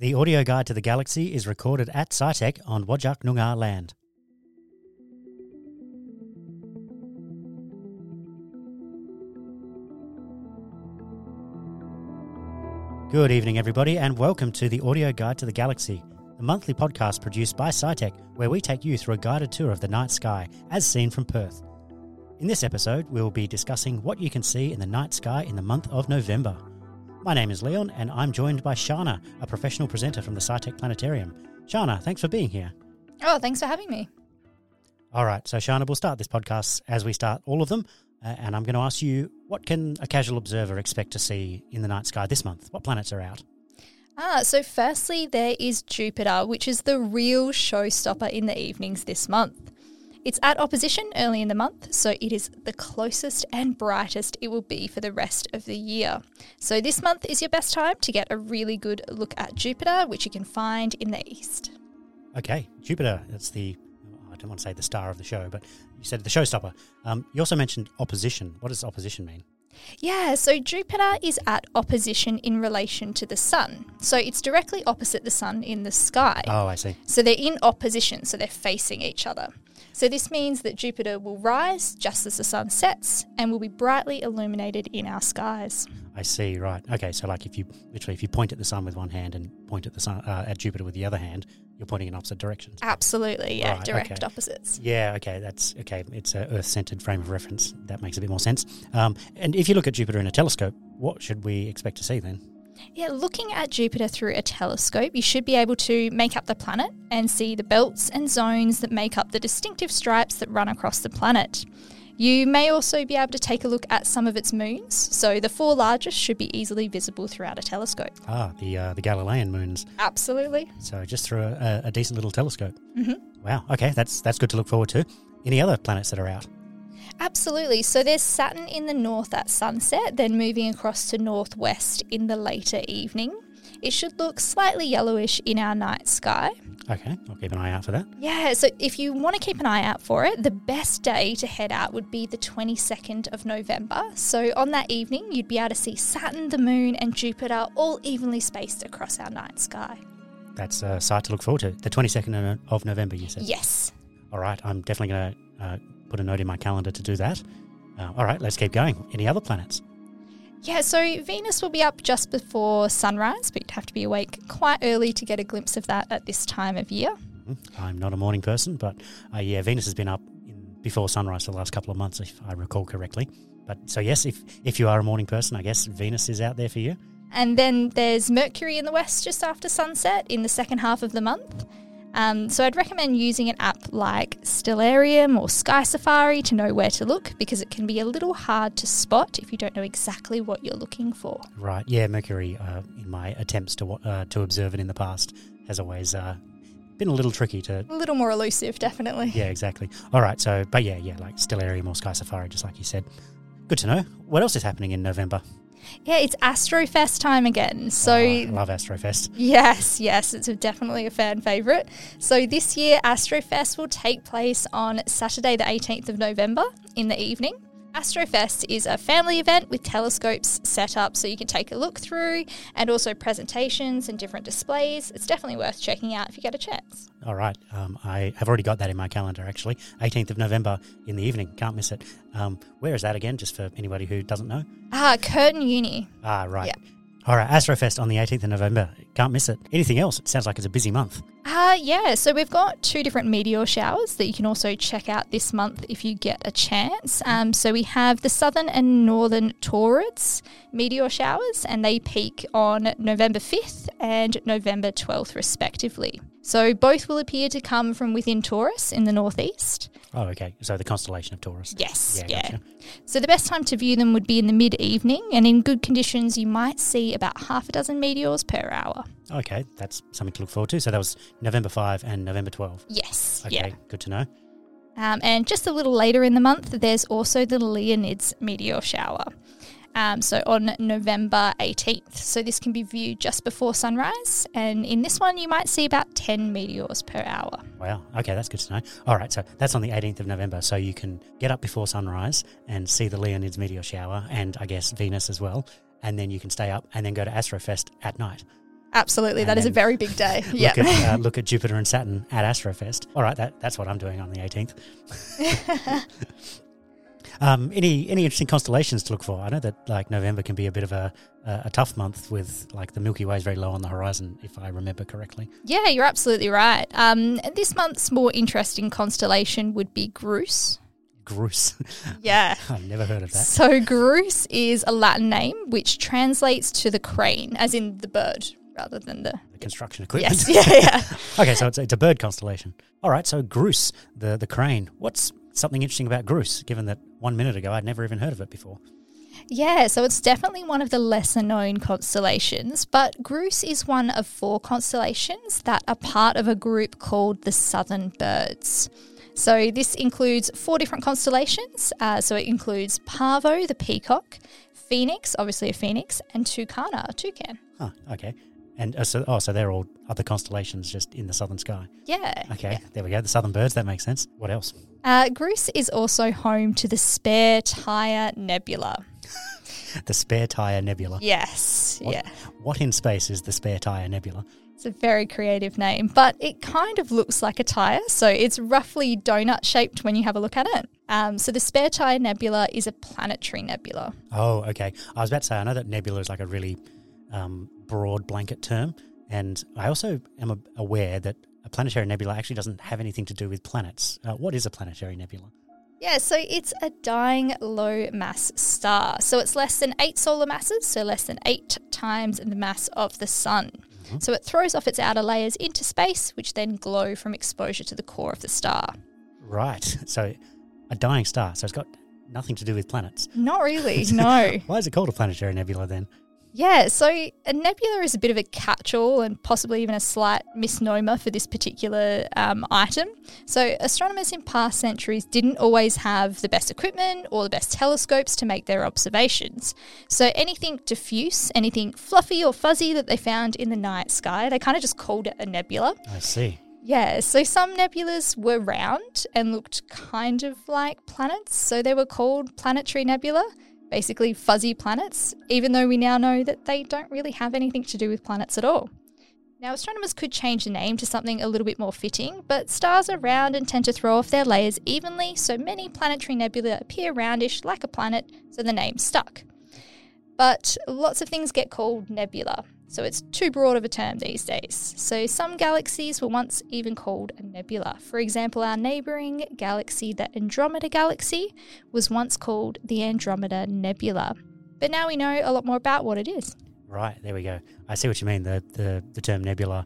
The audio guide to the galaxy is recorded at SciTech on Wajak Noongar land. Good evening, everybody, and welcome to the audio guide to the galaxy, the monthly podcast produced by SciTech, where we take you through a guided tour of the night sky as seen from Perth. In this episode, we'll be discussing what you can see in the night sky in the month of November. My name is Leon, and I'm joined by Sharna, a professional presenter from the SciTech Planetarium. Sharna, thanks for being here. Oh, thanks for having me. All right, so Sharna, we'll start this podcast as we start all of them, uh, and I'm going to ask you what can a casual observer expect to see in the night sky this month? What planets are out? Ah, so firstly, there is Jupiter, which is the real showstopper in the evenings this month. It's at opposition early in the month, so it is the closest and brightest it will be for the rest of the year. So this month is your best time to get a really good look at Jupiter, which you can find in the east. Okay, Jupiter, that's the, I don't want to say the star of the show, but you said the showstopper. Um, you also mentioned opposition. What does opposition mean? Yeah, so Jupiter is at opposition in relation to the Sun. So it's directly opposite the Sun in the sky. Oh, I see. So they're in opposition, so they're facing each other. So this means that Jupiter will rise just as the sun sets and will be brightly illuminated in our skies. I see. Right. Okay. So, like, if you literally if you point at the sun with one hand and point at the sun uh, at Jupiter with the other hand, you're pointing in opposite directions. Absolutely. Yeah. Right, direct okay. opposites. Yeah. Okay. That's okay. It's a Earth-centered frame of reference. That makes a bit more sense. Um, and if you look at Jupiter in a telescope, what should we expect to see then? Yeah, looking at Jupiter through a telescope, you should be able to make up the planet and see the belts and zones that make up the distinctive stripes that run across the planet. You may also be able to take a look at some of its moons. So the four largest should be easily visible throughout a telescope. Ah, the uh, the Galilean moons. Absolutely. So just through a, a decent little telescope. Mm-hmm. Wow. Okay. That's that's good to look forward to. Any other planets that are out? Absolutely. So there's Saturn in the north at sunset, then moving across to northwest in the later evening. It should look slightly yellowish in our night sky. Okay. I'll keep an eye out for that. Yeah, so if you want to keep an eye out for it, the best day to head out would be the 22nd of November. So on that evening, you'd be able to see Saturn, the moon, and Jupiter all evenly spaced across our night sky. That's a sight to look forward to. The 22nd of November, you said. Yes. All right. I'm definitely going to uh, put a note in my calendar to do that. Uh, all right. Let's keep going. Any other planets? Yeah, so Venus will be up just before sunrise, but you'd have to be awake quite early to get a glimpse of that at this time of year. Mhm. I'm not a morning person, but uh, yeah, Venus has been up in, before sunrise for the last couple of months, if I recall correctly. But so yes, if if you are a morning person, I guess Venus is out there for you. And then there's Mercury in the west just after sunset in the second half of the month. Um, so I'd recommend using an app like Stellarium or Sky Safari to know where to look because it can be a little hard to spot if you don't know exactly what you're looking for. Right. Yeah, Mercury. Uh, in my attempts to uh, to observe it in the past, has always uh, been a little tricky to. A little more elusive, definitely. Yeah, exactly. All right. So, but yeah, yeah, like Stellarium or Sky Safari, just like you said. Good to know. What else is happening in November? Yeah, it's Astrofest time again. So Oh, I love Astrofest. Yes, yes, it's a- definitely a fan favourite. So this year, Astrofest will take place on Saturday, the 18th of November in the evening. Astrofest is a family event with telescopes set up so you can take a look through and also presentations and different displays. It's definitely worth checking out if you get a chance. All right. Um, I have already got that in my calendar, actually. 18th of November in the evening. Can't miss it. Um, where is that again, just for anybody who doesn't know? Ah, Curtin Uni. Ah, right. Yeah. All right. Astrofest on the 18th of November. Can't miss it. Anything else? It sounds like it's a busy month. Uh, yeah, so we've got two different meteor showers that you can also check out this month if you get a chance. Um, so we have the southern and northern Taurids meteor showers, and they peak on November 5th and November 12th, respectively. So both will appear to come from within Taurus in the northeast. Oh, okay. So the constellation of Taurus. Yes, Yeah, yeah. gotcha. So the best time to view them would be in the mid evening, and in good conditions, you might see about half a dozen meteors per hour. Okay. That's something to look forward to. So that was November 5 and November 12. Yes, Okay. yeah. Good to know. Um, and just a little later in the month, there's also the Leonids meteor shower. Um, so on November 18th. So this can be viewed just before sunrise. And in this one, you might see about 10 meteors per hour. Wow. Okay, that's good to know. All right, so that's on the 18th of November. So you can get up before sunrise and see the Leonids meteor shower and I guess Venus as well. And then you can stay up and then go to Astrofest at night. Absolutely, And that is a very big day. yeah. Look at, uh, look at Jupiter and Saturn at Astrofest. All right, that, that's what I'm doing on the 18th. um, any any interesting constellations to look for? I know that like November can be a bit of a a, a tough month with like the Milky Way is very low on the horizon, if I remember correctly. Yeah, you're absolutely right. Um, this month's more interesting constellation would be Grus. Grus. Yeah. I've never heard of that. So Grus is a Latin name which translates to the crane, as in the bird, rather than the. The construction equipment. Yes, yeah, yeah. okay, so it's, it's a bird constellation. All right, so Grus, the the crane. What's something interesting about Grus? Given that one minute ago I'd never even heard of it before. Yeah, so it's definitely one of the lesser known constellations, but Grus is one of four constellations that are part of a group called the Southern Birds. So this includes four different constellations. Uh, so it includes Pavo, the peacock, Phoenix, obviously a phoenix, and Tucana, a toucan. Huh, okay. And uh, so, oh, so they're all other constellations just in the southern sky. Yeah. Okay, there we go. The southern birds. That makes sense. What else? Uh, Grus is also home to the Spare Tire Nebula. The Spare Tire Nebula. Yes, What- yeah. What in space is the Spare Tire Nebula? It's a very creative name, but it kind of looks like a tire. So it's roughly donut shaped when you have a look at it. Um, so the Spare Tire Nebula is a planetary nebula. Oh, okay. I was about to say, I know that nebula is like a really um, broad blanket term. And I also am aware that a planetary nebula actually doesn't have anything to do with planets. Uh, what is a planetary nebula? Yeah, so it's a dying low mass star. So it's less than eight solar masses, so less than eight times the mass of the sun. Mm-hmm. So it throws off its outer layers into space, which then glow from exposure to the core of the star. Right. So a dying star. So it's got nothing to do with planets. Not really, no. Why is it called a planetary nebula then? Yeah, so a nebula is a bit of a catch all and possibly even a slight misnomer for this particular um, item. So, astronomers in past centuries didn't always have the best equipment or the best telescopes to make their observations. So, anything diffuse, anything fluffy or fuzzy that they found in the night sky, they kind of just called it a nebula. I see. Yeah, so some nebulas were round and looked kind of like planets, so they were called planetary nebula, basically fuzzy planets, even though we now know that they don't really have anything to do with planets at all. Now, astronomers could change the name to something a little bit more fitting, but stars are round and tend to throw off their layers evenly, so many planetary nebula appear roundish like a planet, so the name stuck. But lots of things get called nebula, so it's too broad of a term these days. So some galaxies were once even called a nebula. For example, our neighbouring galaxy, the Andromeda Galaxy, was once called the Andromeda Nebula. But now we know a lot more about what it is. Right, there we go. I see what you mean. The the, the term nebula,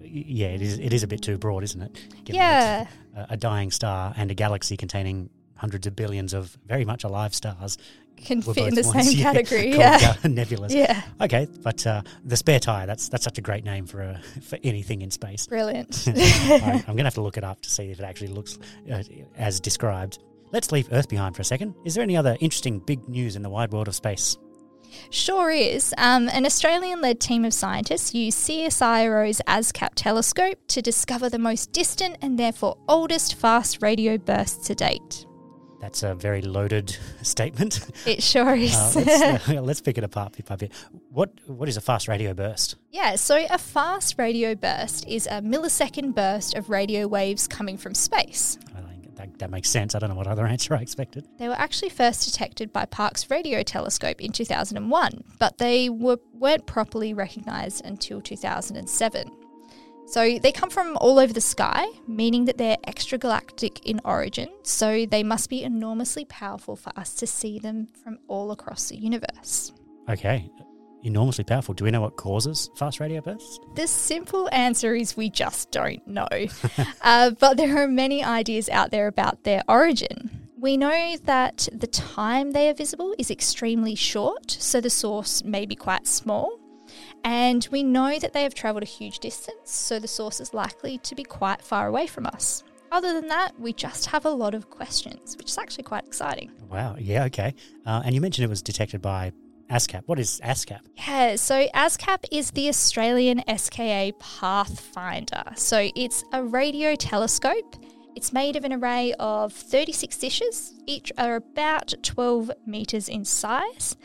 yeah, it is it is a bit too broad, isn't it? Given yeah, A, a dying star and a galaxy containing hundreds of billions of very much alive stars can fit in the once, same yeah, category. Yeah. ga- nebulas. Yeah, Okay, but uh, the spare tire, that's that's such a great name for a, for anything in space. brilliant. I, I'm going to have to look it up to see if it actually looks uh, as described. Let's leave Earth behind for a second. Is there any other interesting big news in the wide world of space? Sure is. Um, an Australian led team of scientists used CSIRO's ASKAP telescope to discover the most distant and therefore oldest fast radio burst to date. That's a very loaded statement. It sure is. Uh, let's, uh, let's pick it apart bit by bit. What what is a fast radio burst? yeah, so a fast radio burst is a millisecond burst of radio waves coming from space. I think that, that makes sense. I don't know what other answer I expected. They were actually first detected by Parkes Radio Telescope in 2001, but they were, weren't properly recognised until 2007. So they come from all over the sky, meaning that they're extragalactic in origin, so they must be enormously powerful for us to see them from all across the universe. Okay, enormously powerful. Do we know what causes fast radio bursts? The simple answer is we just don't know. uh, but there are many ideas out there about their origin. We know that the time they are visible is extremely short, so the source may be quite small. And we know that they have travelled a huge distance, so the source is likely to be quite far away from us. Other than that, we just have a lot of questions, which is actually quite exciting. Wow. Yeah. Okay. Uh, and you mentioned it was detected by ASKAP. What is ASKAP? Yeah, so ASKAP is the Australian SKA Pathfinder. So it's a radio telescope. It's made of an array of 36 dishes, each are about 12 metres in size.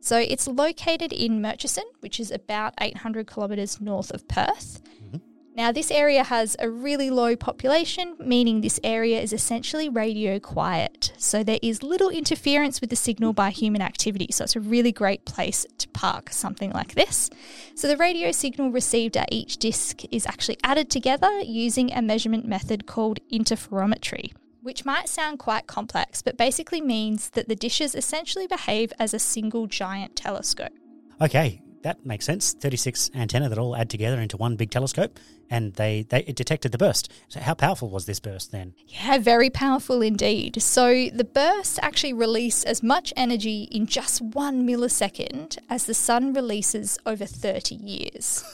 So it's located in Murchison, which is about 800 kilometres north of Perth. Mm-hmm. Now, this area has a really low population, meaning this area is essentially radio quiet. So there is little interference with the signal by human activity. So it's a really great place to park something like this. So the radio signal received at each disc is actually added together using a measurement method called interferometry. Which might sound quite complex, but basically means that the dishes essentially behave as a single giant telescope. Okay, that makes sense. 36 antenna that all add together into one big telescope, and they, they it detected the burst. So how powerful was this burst then? Yeah, very powerful indeed. So the bursts actually release as much energy in just one millisecond as the sun releases over 30 years.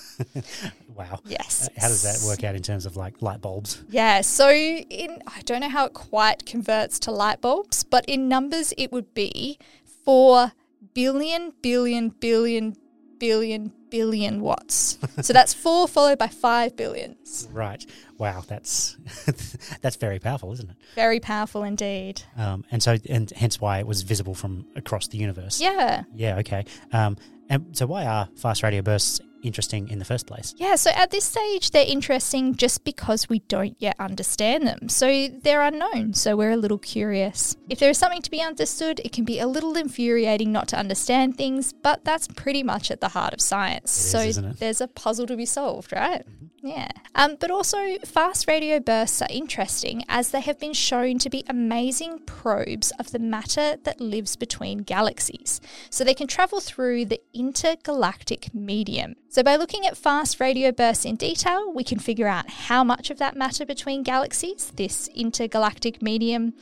wow. Yes. Uh, How does that work out in terms of like light bulbs? Yeah, so in I don't know how it quite converts to light bulbs, but in numbers it would be 4 billion billion billion billion billion watts. so that's 4 followed by 5 billions. Right. Wow, that's that's very powerful, isn't it? Very powerful indeed. Um, and so, and hence why it was visible from across the universe. Yeah. Yeah. Okay. Um, and so, why are fast radio bursts interesting in the first place? Yeah, so at this stage, they're interesting just because we don't yet understand them. So they're unknown, so we're a little curious. If there is something to be understood, it can be a little infuriating not to understand things, but that's pretty much at the heart of science. It is, so it? there's a puzzle to be solved, right? Mm-hmm. Yeah. Um, but also, fast radio bursts are interesting as they have been shown to be amazing probes of the matter that lives between galaxies. So they can travel through the intergalactic medium. So, by looking at fast radio bursts in detail, we can figure out how much of that matter between galaxies, this intergalactic medium,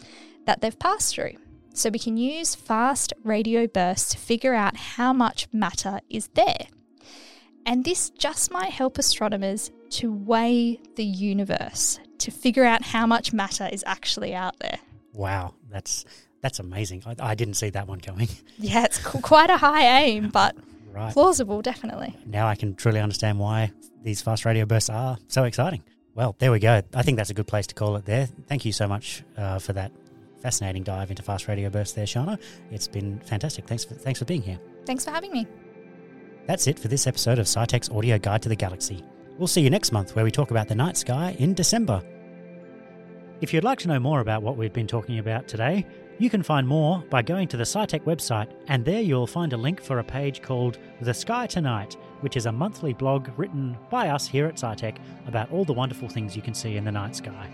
that they've passed through. So, we can use fast radio bursts to figure out how much matter is there. And this just might help astronomers to weigh the universe, to figure out how much matter is actually out there. Wow, that's that's amazing. I, I didn't see that one coming. Yeah, it's quite a high aim, but Right. plausible, definitely. Now I can truly understand why these fast radio bursts are so exciting. Well, there we go. I think that's a good place to call it there. Thank you so much uh, for that fascinating dive into fast radio bursts there, Sharna. It's been fantastic. Thanks for, thanks for being here. Thanks for having me. That's it for this episode of SciTech's Audio Guide to the Galaxy. We'll see you next month where we talk about the night sky in December. If you'd like to know more about what we've been talking about today, you can find more by going to the SciTech website, and there you'll find a link for a page called The Sky Tonight, which is a monthly blog written by us here at SciTech about all the wonderful things you can see in the night sky.